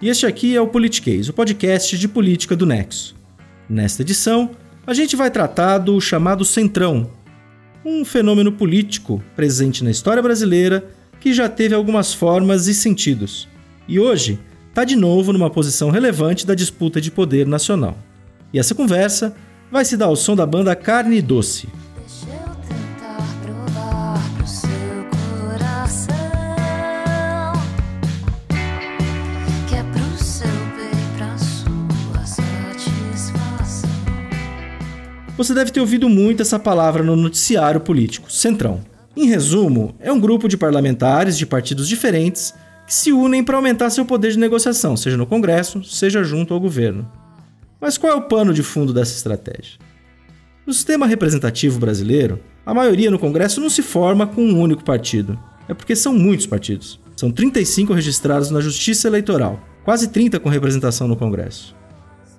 e este aqui é o Politiquês, o podcast de política do Nexo. Nesta edição, a gente vai tratar do chamado Centrão, um fenômeno político presente na história brasileira que já teve algumas formas e sentidos, e hoje está de novo numa posição relevante da disputa de poder nacional. E essa conversa vai se dar ao som da banda Carne Doce. Você deve ter ouvido muito essa palavra no noticiário político, Centrão. Em resumo, é um grupo de parlamentares de partidos diferentes que se unem para aumentar seu poder de negociação, seja no Congresso, seja junto ao governo. Mas qual é o pano de fundo dessa estratégia? No sistema representativo brasileiro, a maioria no Congresso não se forma com um único partido. É porque são muitos partidos. São 35 registrados na Justiça Eleitoral, quase 30 com representação no Congresso.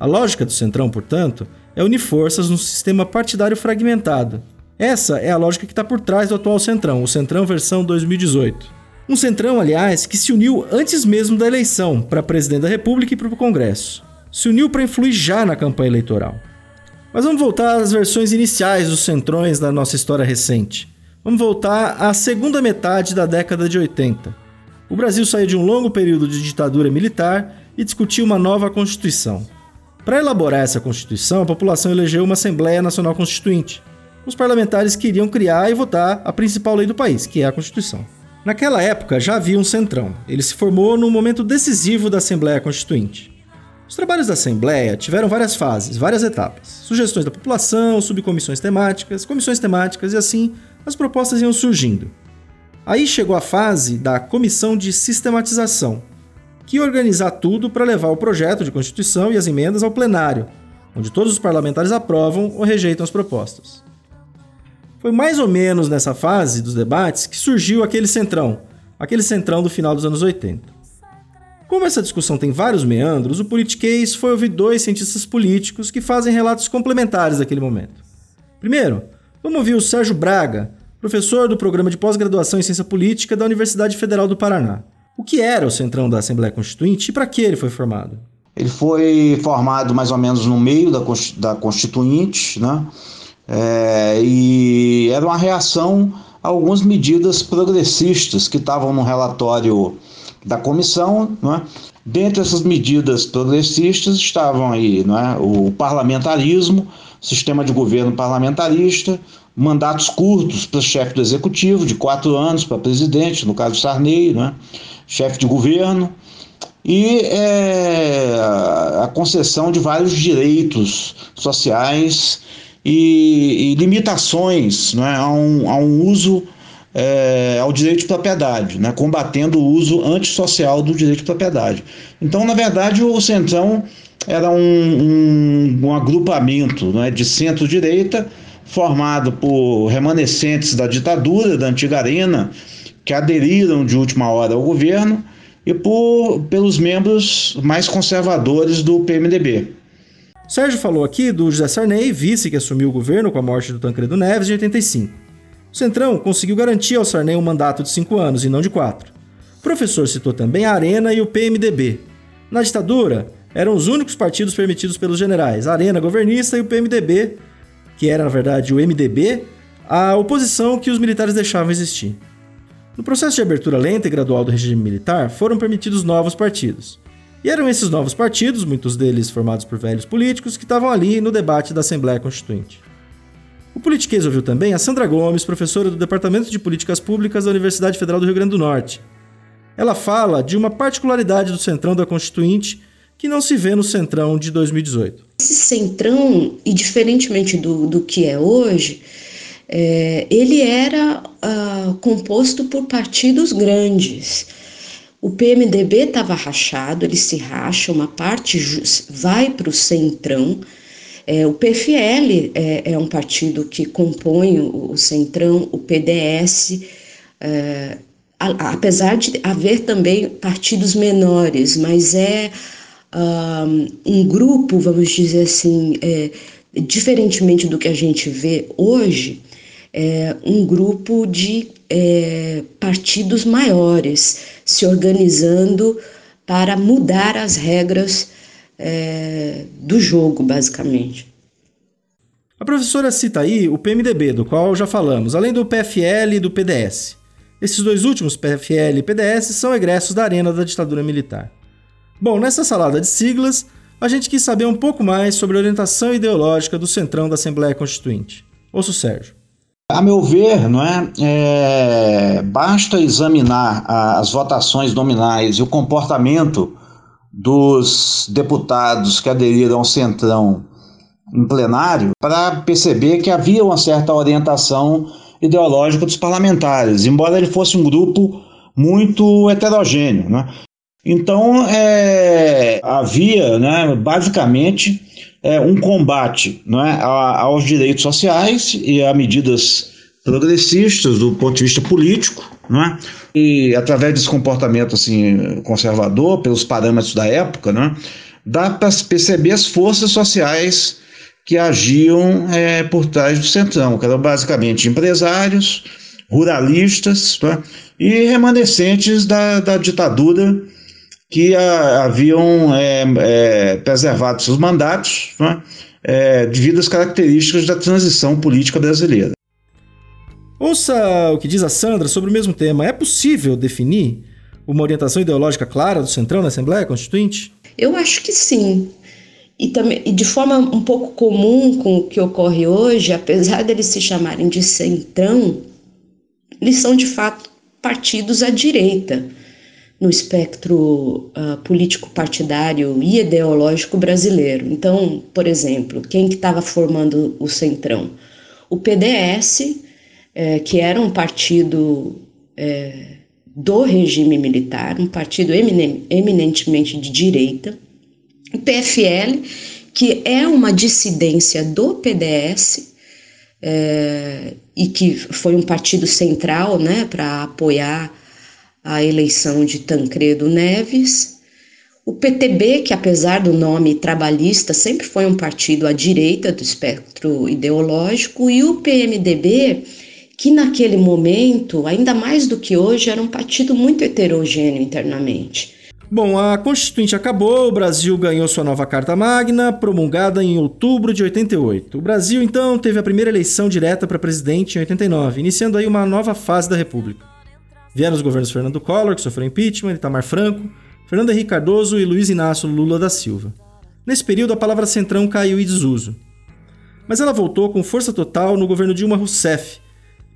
A lógica do Centrão, portanto, é unir forças num sistema partidário fragmentado. Essa é a lógica que está por trás do atual Centrão, o Centrão versão 2018. Um Centrão, aliás, que se uniu antes mesmo da eleição para presidente da República e para o Congresso. Se uniu para influir já na campanha eleitoral. Mas vamos voltar às versões iniciais dos centrões da nossa história recente. Vamos voltar à segunda metade da década de 80. O Brasil saiu de um longo período de ditadura militar e discutiu uma nova Constituição. Para elaborar essa Constituição, a população elegeu uma Assembleia Nacional Constituinte. Os parlamentares queriam criar e votar a principal lei do país, que é a Constituição. Naquela época já havia um centrão. Ele se formou num momento decisivo da Assembleia Constituinte. Os trabalhos da Assembleia tiveram várias fases, várias etapas. Sugestões da população, subcomissões temáticas, comissões temáticas e assim as propostas iam surgindo. Aí chegou a fase da Comissão de Sistematização, que organizar tudo para levar o projeto de Constituição e as emendas ao plenário, onde todos os parlamentares aprovam ou rejeitam as propostas. Foi mais ou menos nessa fase dos debates que surgiu aquele centrão, aquele centrão do final dos anos 80. Como essa discussão tem vários meandros, o Politiquês foi ouvir dois cientistas políticos que fazem relatos complementares daquele momento. Primeiro, vamos ouvir o Sérgio Braga, professor do programa de pós-graduação em ciência política da Universidade Federal do Paraná. O que era o centrão da Assembleia Constituinte e para que ele foi formado? Ele foi formado mais ou menos no meio da, cons- da Constituinte, né? É, e era uma reação a algumas medidas progressistas que estavam no relatório da comissão. Né? Dentre essas medidas progressistas estavam aí né, o parlamentarismo, sistema de governo parlamentarista, mandatos curtos para chefe do executivo, de quatro anos para presidente, no caso Sarney, né? chefe de governo, e é, a concessão de vários direitos sociais e, e limitações né, a, um, a um uso é, ao direito de propriedade, né, combatendo o uso antissocial do direito de propriedade. Então, na verdade, o Centrão era um, um, um agrupamento né, de centro-direita formado por remanescentes da ditadura, da antiga arena, que aderiram de última hora ao governo, e por, pelos membros mais conservadores do PMDB. Sérgio falou aqui do José Sarney, vice que assumiu o governo com a morte do Tancredo Neves em 85. O Centrão conseguiu garantir ao Sarney um mandato de cinco anos e não de quatro. O professor citou também a Arena e o PMDB. Na ditadura, eram os únicos partidos permitidos pelos generais, a Arena governista e o PMDB, que era na verdade o MDB, a oposição que os militares deixavam existir. No processo de abertura lenta e gradual do regime militar, foram permitidos novos partidos. E eram esses novos partidos, muitos deles formados por velhos políticos, que estavam ali no debate da Assembleia Constituinte. O Politiquês ouviu também a Sandra Gomes, professora do Departamento de Políticas Públicas da Universidade Federal do Rio Grande do Norte. Ela fala de uma particularidade do Centrão da Constituinte que não se vê no Centrão de 2018. Esse Centrão, e diferentemente do, do que é hoje, é, ele era uh, composto por partidos grandes. O PMDB estava rachado, ele se racha, uma parte vai para o Centrão. É, o PFL é, é, um partido que compõe o, o Centrão, o PDS, é, a, apesar de haver também partidos menores, mas é um, grupo, vamos dizer assim, é, diferentemente do que a gente vê hoje, é, um grupo de é, partidos maiores se organizando para mudar as regras é, do jogo, basicamente. A professora cita aí o PMDB, do qual já falamos, além do PFL e do PDS. Esses dois últimos, PFL e PDS, são egressos da arena da ditadura militar. Bom, nessa salada de siglas, a gente quis saber um pouco mais sobre a orientação ideológica do centrão da Assembleia Constituinte. Ouça o Sérgio. A meu ver, não é, é, basta examinar as votações nominais e o comportamento dos deputados que aderiram ao Centrão em plenário para perceber que havia uma certa orientação ideológica dos parlamentares, embora ele fosse um grupo muito heterogêneo. Né? Então, é, havia né, basicamente é, um combate né, aos direitos sociais e a medidas progressistas do ponto de vista político, né, e através desse comportamento assim, conservador, pelos parâmetros da época, né, dá para perceber as forças sociais que agiam é, por trás do centrão, que eram basicamente empresários, ruralistas né, e remanescentes da, da ditadura que a, haviam é, é, preservado seus mandatos né, é, devido às características da transição política brasileira. Ouça o que diz a Sandra sobre o mesmo tema. É possível definir uma orientação ideológica clara do Centrão na Assembleia Constituinte? Eu acho que sim. E, também, e de forma um pouco comum com o que ocorre hoje, apesar deles se chamarem de Centrão, eles são de fato partidos à direita no espectro uh, político-partidário e ideológico brasileiro. Então, por exemplo, quem que estava formando o Centrão? O PDS, é, que era um partido é, do regime militar, um partido eminentemente de direita. O PFL, que é uma dissidência do PDS, é, e que foi um partido central né, para apoiar a eleição de Tancredo Neves. O PTB, que apesar do nome trabalhista, sempre foi um partido à direita do espectro ideológico, e o PMDB, que naquele momento, ainda mais do que hoje, era um partido muito heterogêneo internamente. Bom, a Constituinte acabou, o Brasil ganhou sua nova Carta Magna, promulgada em outubro de 88. O Brasil, então, teve a primeira eleição direta para presidente em 89, iniciando aí uma nova fase da República. Vieram os governos Fernando Collor, que sofreu impeachment, Itamar Franco, Fernando Henrique Cardoso e Luiz Inácio Lula da Silva. Nesse período, a palavra centrão caiu em desuso. Mas ela voltou com força total no governo Dilma Rousseff,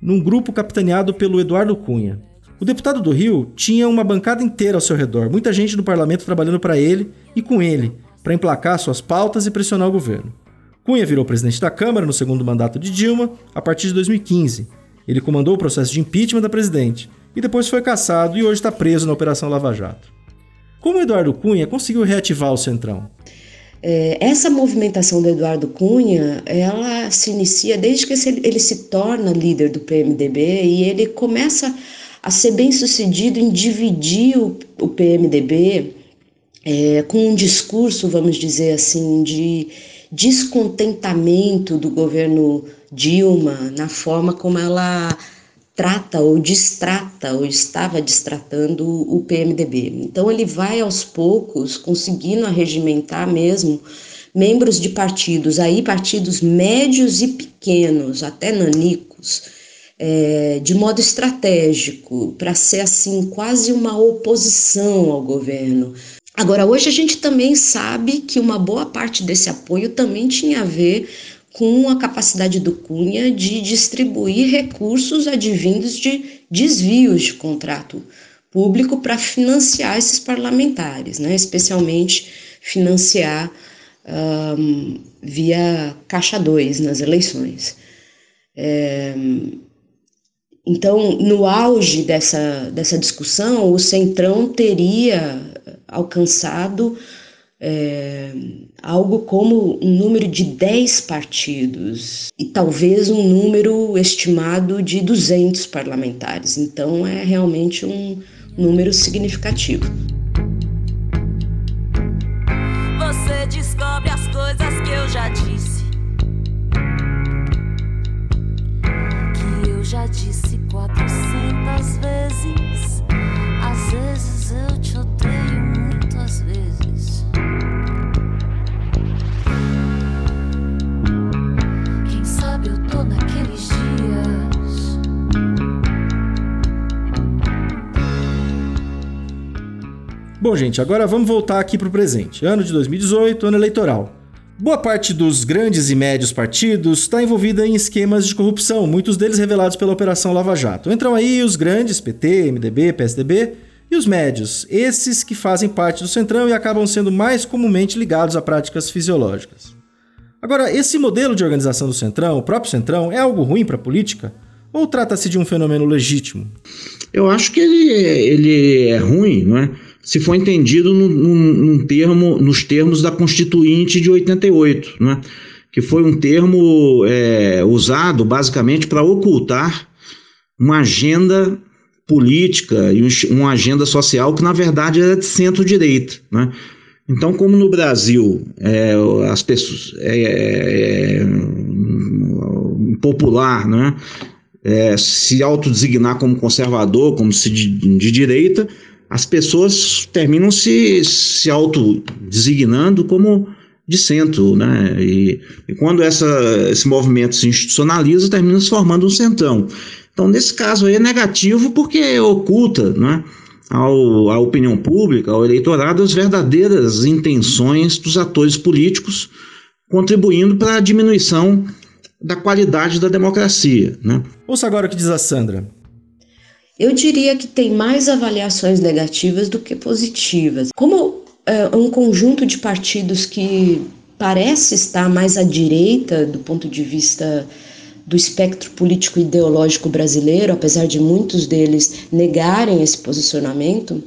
num grupo capitaneado pelo Eduardo Cunha. O deputado do Rio tinha uma bancada inteira ao seu redor, muita gente do parlamento trabalhando para ele e com ele, para emplacar suas pautas e pressionar o governo. Cunha virou presidente da Câmara no segundo mandato de Dilma a partir de 2015. Ele comandou o processo de impeachment da presidente e depois foi caçado e hoje está preso na Operação Lava Jato. Como Eduardo Cunha conseguiu reativar o Centrão? É, essa movimentação do Eduardo Cunha, ela se inicia desde que ele se torna líder do PMDB e ele começa a ser bem sucedido em dividir o, PMDB é, com um discurso, vamos dizer assim, de descontentamento do governo Dilma, na forma como ela trata ou distrata ou estava distratando o PMDB. Então ele vai aos poucos conseguindo arregimentar mesmo membros de partidos, aí partidos médios e pequenos, até nanicos, é, de modo estratégico, para ser assim quase uma oposição ao governo. Agora, hoje a gente também sabe que uma boa parte desse apoio também tinha a ver com a capacidade do Cunha de distribuir recursos advindos de desvios de contrato público para financiar esses parlamentares, né? especialmente financiar um, via Caixa 2 nas eleições. É, então, no auge dessa, dessa discussão, o Centrão teria alcançado é, algo como um número de 10 partidos e talvez um número estimado de 200 parlamentares. Então, é realmente um número significativo. Bom, gente, agora vamos voltar aqui para o presente. Ano de 2018, ano eleitoral. Boa parte dos grandes e médios partidos está envolvida em esquemas de corrupção, muitos deles revelados pela Operação Lava Jato. Entram aí os grandes, PT, MDB, PSDB, e os médios, esses que fazem parte do Centrão e acabam sendo mais comumente ligados a práticas fisiológicas. Agora, esse modelo de organização do Centrão, o próprio Centrão, é algo ruim para a política? Ou trata-se de um fenômeno legítimo? Eu acho que ele, ele é ruim, não é? Se for entendido num, termo, nos termos da Constituinte de 88, não é? que foi um termo é, usado basicamente para ocultar uma agenda política e um- uma agenda social que na verdade era de centro-direita. Né? Então, como no Brasil é, as pessoas é, é, é, popular, né? é, se autodesignar como conservador, como de, de direita, as pessoas terminam se, se autodesignando como de centro, né? E, e quando essa, esse movimento se institucionaliza, termina se formando um centrão. Então, nesse caso aí é negativo porque oculta, né? Ao, à opinião pública, ao eleitorado, as verdadeiras intenções dos atores políticos, contribuindo para a diminuição da qualidade da democracia, né? Ouça agora o que diz a Sandra. Eu diria que tem mais avaliações negativas do que positivas. Como é um conjunto de partidos que parece estar mais à direita do ponto de vista do espectro político ideológico brasileiro, apesar de muitos deles negarem esse posicionamento,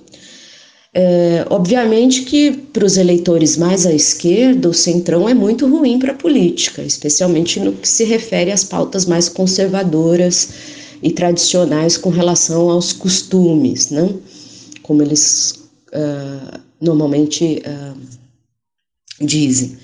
é, obviamente que para os eleitores mais à esquerda, o centrão é muito ruim para a política, especialmente no que se refere às pautas mais conservadoras e tradicionais com relação aos costumes, né? como eles uh, normalmente uh, dizem.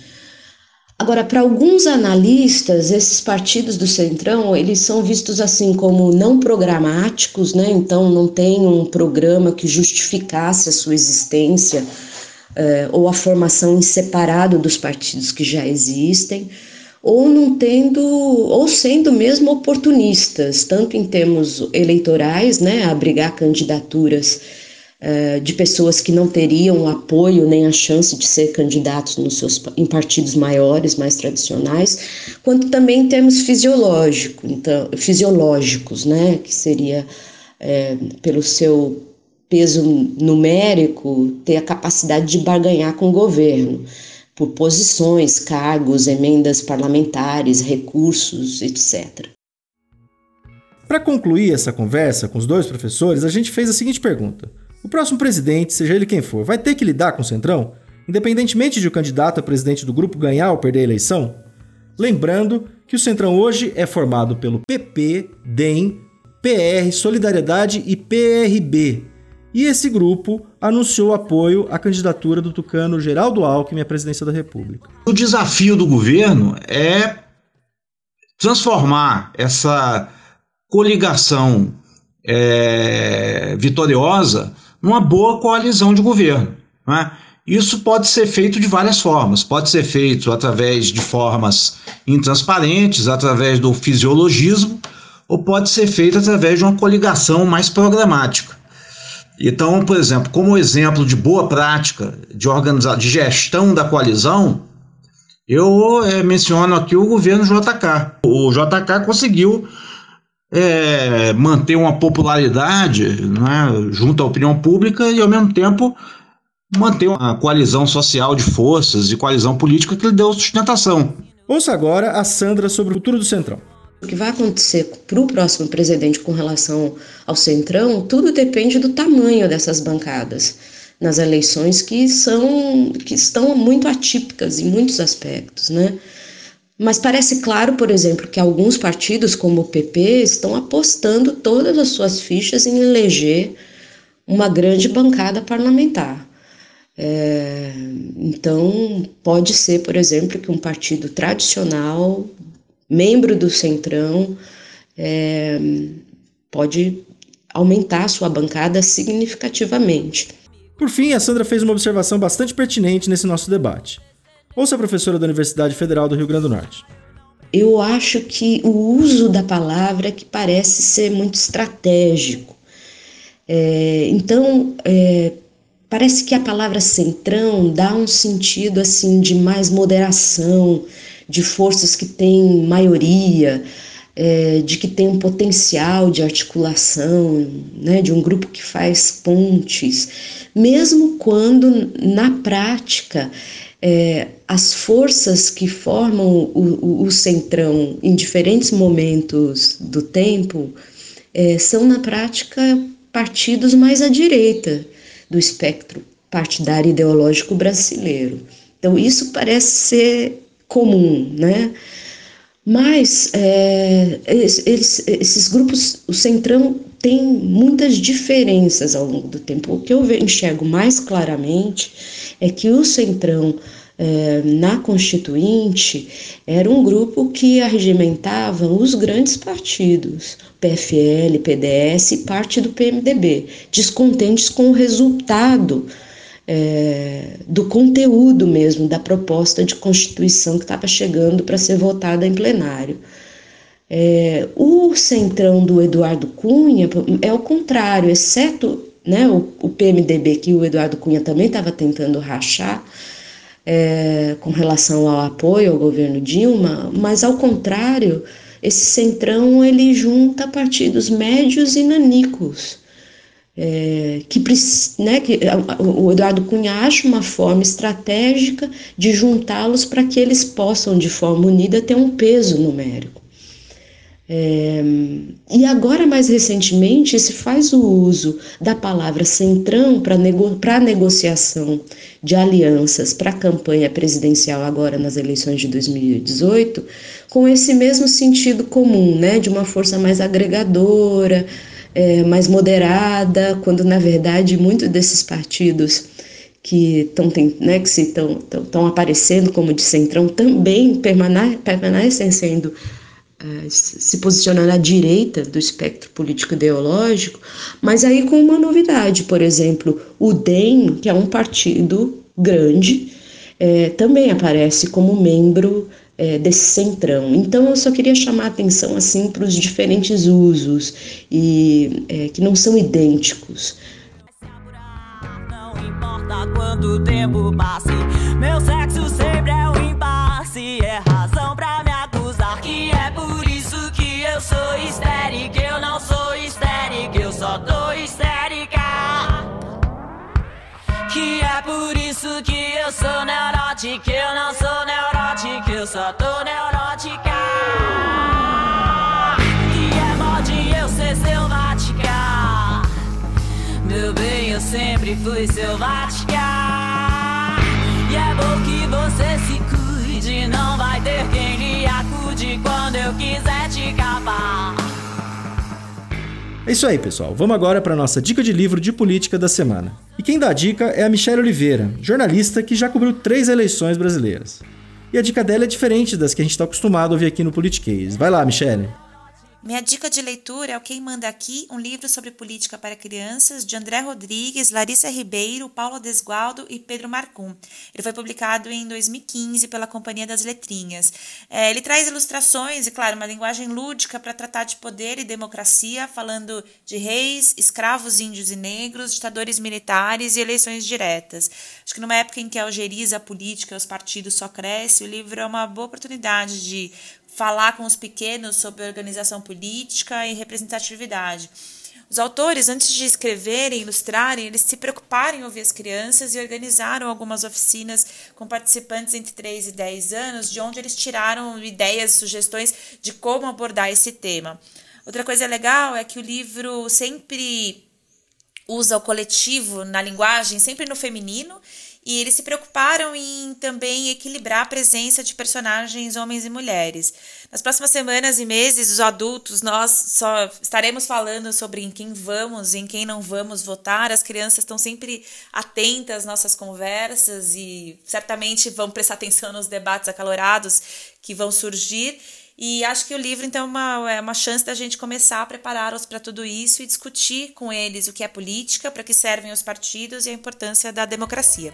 Agora, para alguns analistas, esses partidos do Centrão, eles são vistos assim como não programáticos, né? Então não tem um programa que justificasse a sua existência uh, ou a formação em separado dos partidos que já existem, ou não tendo, ou sendo mesmo oportunistas, tanto em termos eleitorais, né, abrigar candidaturas uh, de pessoas que não teriam apoio nem a chance de ser candidatos nos seus, em partidos maiores, mais tradicionais, quanto também em termos fisiológico, então, fisiológicos, né, que seria é, pelo seu peso numérico ter a capacidade de barganhar com o governo por posições, cargos, emendas parlamentares, recursos, etc. Para concluir essa conversa com os dois professores, a gente fez a seguinte pergunta: o próximo presidente, seja ele quem for, vai ter que lidar com o Centrão, independentemente de o candidato a presidente do grupo ganhar ou perder a eleição? Lembrando que o Centrão hoje é formado pelo PP, DEM, PR, Solidariedade e PRB. E esse grupo anunciou apoio à candidatura do tucano Geraldo Alckmin à presidência da República. O desafio do governo é transformar essa coligação é, vitoriosa numa boa coalizão de governo. Né? Isso pode ser feito de várias formas. Pode ser feito através de formas intransparentes, através do fisiologismo, ou pode ser feito através de uma coligação mais programática. Então, por exemplo, como exemplo de boa prática de, de gestão da coalizão, eu é, menciono aqui o governo JK. O JK conseguiu é, manter uma popularidade né, junto à opinião pública e, ao mesmo tempo, manter uma coalizão social de forças e coalizão política que lhe deu sustentação. Ouça agora a Sandra sobre o futuro do Centrão. O que vai acontecer para o próximo presidente com relação ao Centrão, tudo depende do tamanho dessas bancadas nas eleições que são que estão muito atípicas em muitos aspectos, né? Mas parece claro, por exemplo, que alguns partidos, como o PP, estão apostando todas as suas fichas em eleger uma grande bancada parlamentar. É, então, pode ser, por exemplo, que um partido tradicional, membro do Centrão, é, pode aumentar sua bancada significativamente. Por fim, a Sandra fez uma observação bastante pertinente nesse nosso debate. Ouça a professora da Universidade Federal do Rio Grande do Norte. Eu acho que o uso da palavra que parece ser muito estratégico. É, então, é, parece que a palavra centrão dá um sentido assim de mais moderação, de forças que têm maioria, é, de que tem um potencial de articulação, né, de um grupo que faz pontes, mesmo quando na prática é, as forças que formam o, o, o, centrão em diferentes momentos do tempo é, são na prática partidos mais à direita do espectro partidário ideológico brasileiro. Então isso parece ser comum, né? Mas é, eles, esses grupos, o Centrão tem muitas diferenças ao longo do tempo. O que eu enxergo mais claramente é que o Centrão é, na Constituinte era um grupo que arregimentava os grandes partidos, PFL, PDS e parte do PMDB, descontentes com o resultado é, do conteúdo mesmo da proposta de Constituição que estava chegando para ser votada em plenário. É, o centrão do Eduardo Cunha é o contrário, exceto né, o, o PMDB que o Eduardo Cunha também estava tentando rachar é, com relação ao apoio ao governo Dilma, mas ao contrário, esse centrão ele junta partidos médios e nanicos é, que, né, que o Eduardo Cunha acha uma forma estratégica de juntá-los para que eles possam, de forma unida, ter um peso numérico. É, e agora, mais recentemente, se faz o uso da palavra centrão para nego, negociação de alianças para a campanha presidencial agora nas eleições de 2018, com esse mesmo sentido comum, né, de uma força mais agregadora, é, mais moderada, quando na verdade muitos desses partidos que estão né, que estão aparecendo como de centrão também permane permanecem sendo é, se posicionando à direita do espectro político ideológico, mas aí com uma novidade, por exemplo, o DEM, que é um partido grande, é, também aparece como membro é, desse centrão. Então eu só queria chamar a atenção assim para os diferentes usos e é, que não são idênticos. Não importa quanto tempo passe, meu sexo eu só tô neurótica. Que é mod eu ser selvática. Meu bem, eu sempre fui selvática. E é bom que você se cuide, não vai ter quem lhe acude quando eu quiser te capar. É isso aí, pessoal. Vamos agora para nossa dica de livro de política da semana. E quem dá a dica é a Michelle Oliveira, jornalista que já cobriu três eleições brasileiras. E a dica dela é diferente das que a gente está acostumado a ouvir aqui no Politiquês. Vai lá, Michele. Minha dica de leitura é o Quem Manda Aqui, um livro sobre política para crianças de André Rodrigues, Larissa Ribeiro, Paulo Desgualdo e Pedro Marcum. Ele foi publicado em 2015 pela Companhia das Letrinhas. É, ele traz ilustrações e, claro, uma linguagem lúdica para tratar de poder e democracia, falando de reis, escravos índios e negros, ditadores militares e eleições diretas. Acho que numa época em que a algeriza a política e os partidos só cresce, o livro é uma boa oportunidade de falar com os pequenos sobre organização política e representatividade. Os autores, antes de escreverem, ilustrarem, eles se preocuparam em ouvir as crianças e organizaram algumas oficinas com participantes entre 3 e 10 anos, de onde eles tiraram ideias, sugestões de como abordar esse tema. Outra coisa legal é que o livro sempre usa o coletivo na linguagem, sempre no feminino, e eles se preocuparam em também equilibrar a presença de personagens homens e mulheres. Nas próximas semanas e meses, os adultos, nós só estaremos falando sobre em quem vamos e em quem não vamos votar. As crianças estão sempre atentas às nossas conversas e certamente vão prestar atenção nos debates acalorados que vão surgir. E acho que o livro, então, é uma, é uma chance da gente começar a preparar-os para tudo isso e discutir com eles o que é política, para que servem os partidos e a importância da democracia.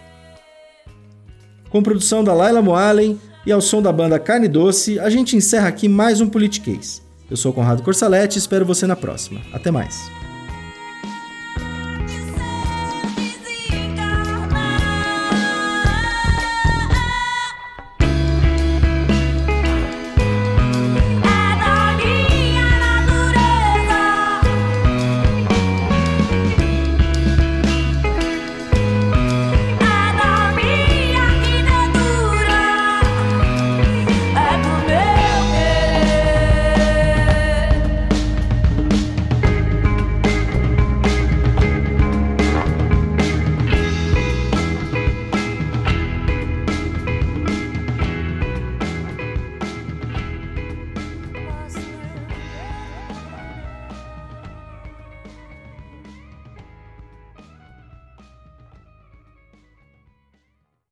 Com produção da Laila Moalen e ao som da banda Carne Doce, a gente encerra aqui mais um Politiquês. Eu sou Conrado Corsalete e espero você na próxima. Até mais.